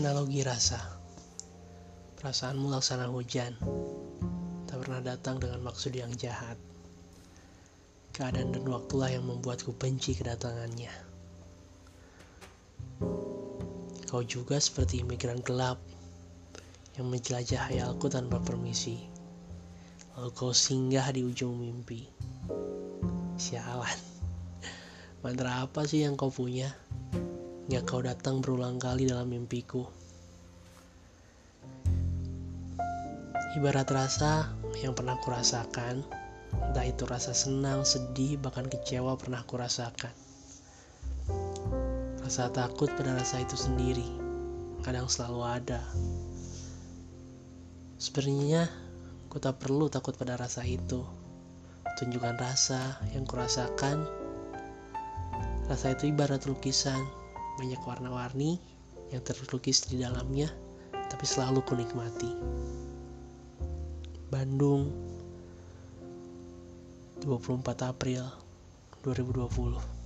Analogi rasa. Perasaanmu laksana hujan. Tak pernah datang dengan maksud yang jahat. Keadaan dan waktulah yang membuatku benci kedatangannya. Kau juga seperti imigran gelap Yang menjelajah hayalku tanpa permisi. Lalu kau singgah di ujung mimpi. Sialan. Mantra apa sih yang kau punya? Hingga kau datang berulang kali dalam mimpiku. Ibarat rasa yang pernah kurasakan, entah itu rasa senang, sedih, bahkan kecewa pernah kurasakan. Rasa takut pada rasa itu sendiri, kadang selalu ada. Sebenarnya, ku tak perlu takut pada rasa itu. Tunjukkan rasa yang kurasakan. Rasa itu ibarat lukisan banyak warna-warni yang terlukis di dalamnya, tapi selalu kunikmati. Bandung, 24 April 2020